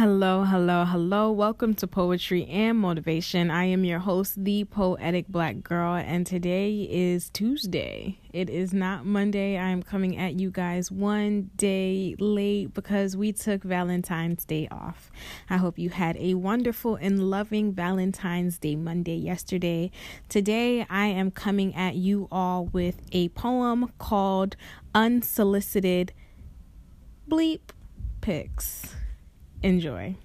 Hello, hello, hello. Welcome to Poetry and Motivation. I am your host, the Poetic Black Girl, and today is Tuesday. It is not Monday. I am coming at you guys one day late because we took Valentine's Day off. I hope you had a wonderful and loving Valentine's Day Monday yesterday. Today, I am coming at you all with a poem called Unsolicited Bleep Pics. Enjoy.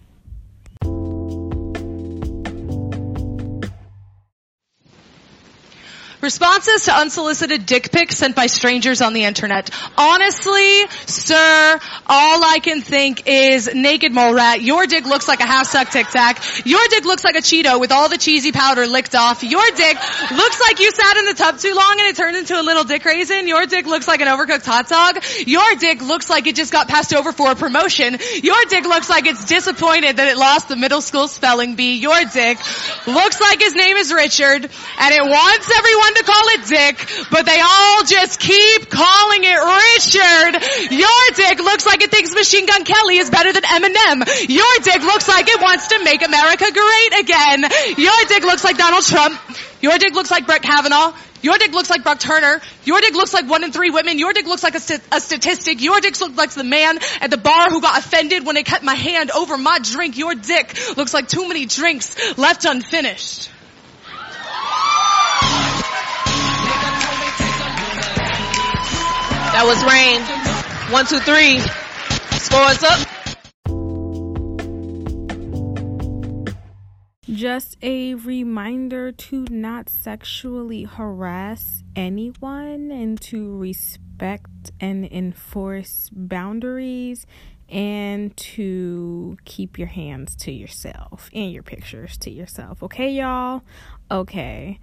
Responses to unsolicited dick pics sent by strangers on the internet. Honestly, sir, all I can think is naked mole rat. Your dick looks like a half suck tic tac. Your dick looks like a Cheeto with all the cheesy powder licked off. Your dick looks like you sat in the tub too long and it turned into a little dick raisin. Your dick looks like an overcooked hot dog. Your dick looks like it just got passed over for a promotion. Your dick looks like it's disappointed that it lost the middle school spelling bee. Your dick looks like his name is Richard and it wants everyone to call it Dick, but they all just keep calling it dick looks like it thinks Machine Gun Kelly is better than Eminem. Your dick looks like it wants to make America great again. Your dick looks like Donald Trump. Your dick looks like Brett Kavanaugh. Your dick looks like Brock Turner. Your dick looks like one in three women. Your dick looks like a, st- a, statistic. Your dick looks like the man at the bar who got offended when they cut my hand over my drink. Your dick looks like too many drinks left unfinished. That was Rain. One, two, three. Scores up. Just a reminder to not sexually harass anyone and to respect and enforce boundaries and to keep your hands to yourself and your pictures to yourself. Okay, y'all? Okay.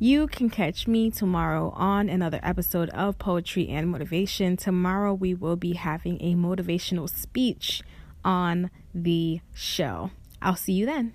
You can catch me tomorrow on another episode of Poetry and Motivation. Tomorrow we will be having a motivational speech on the show. I'll see you then.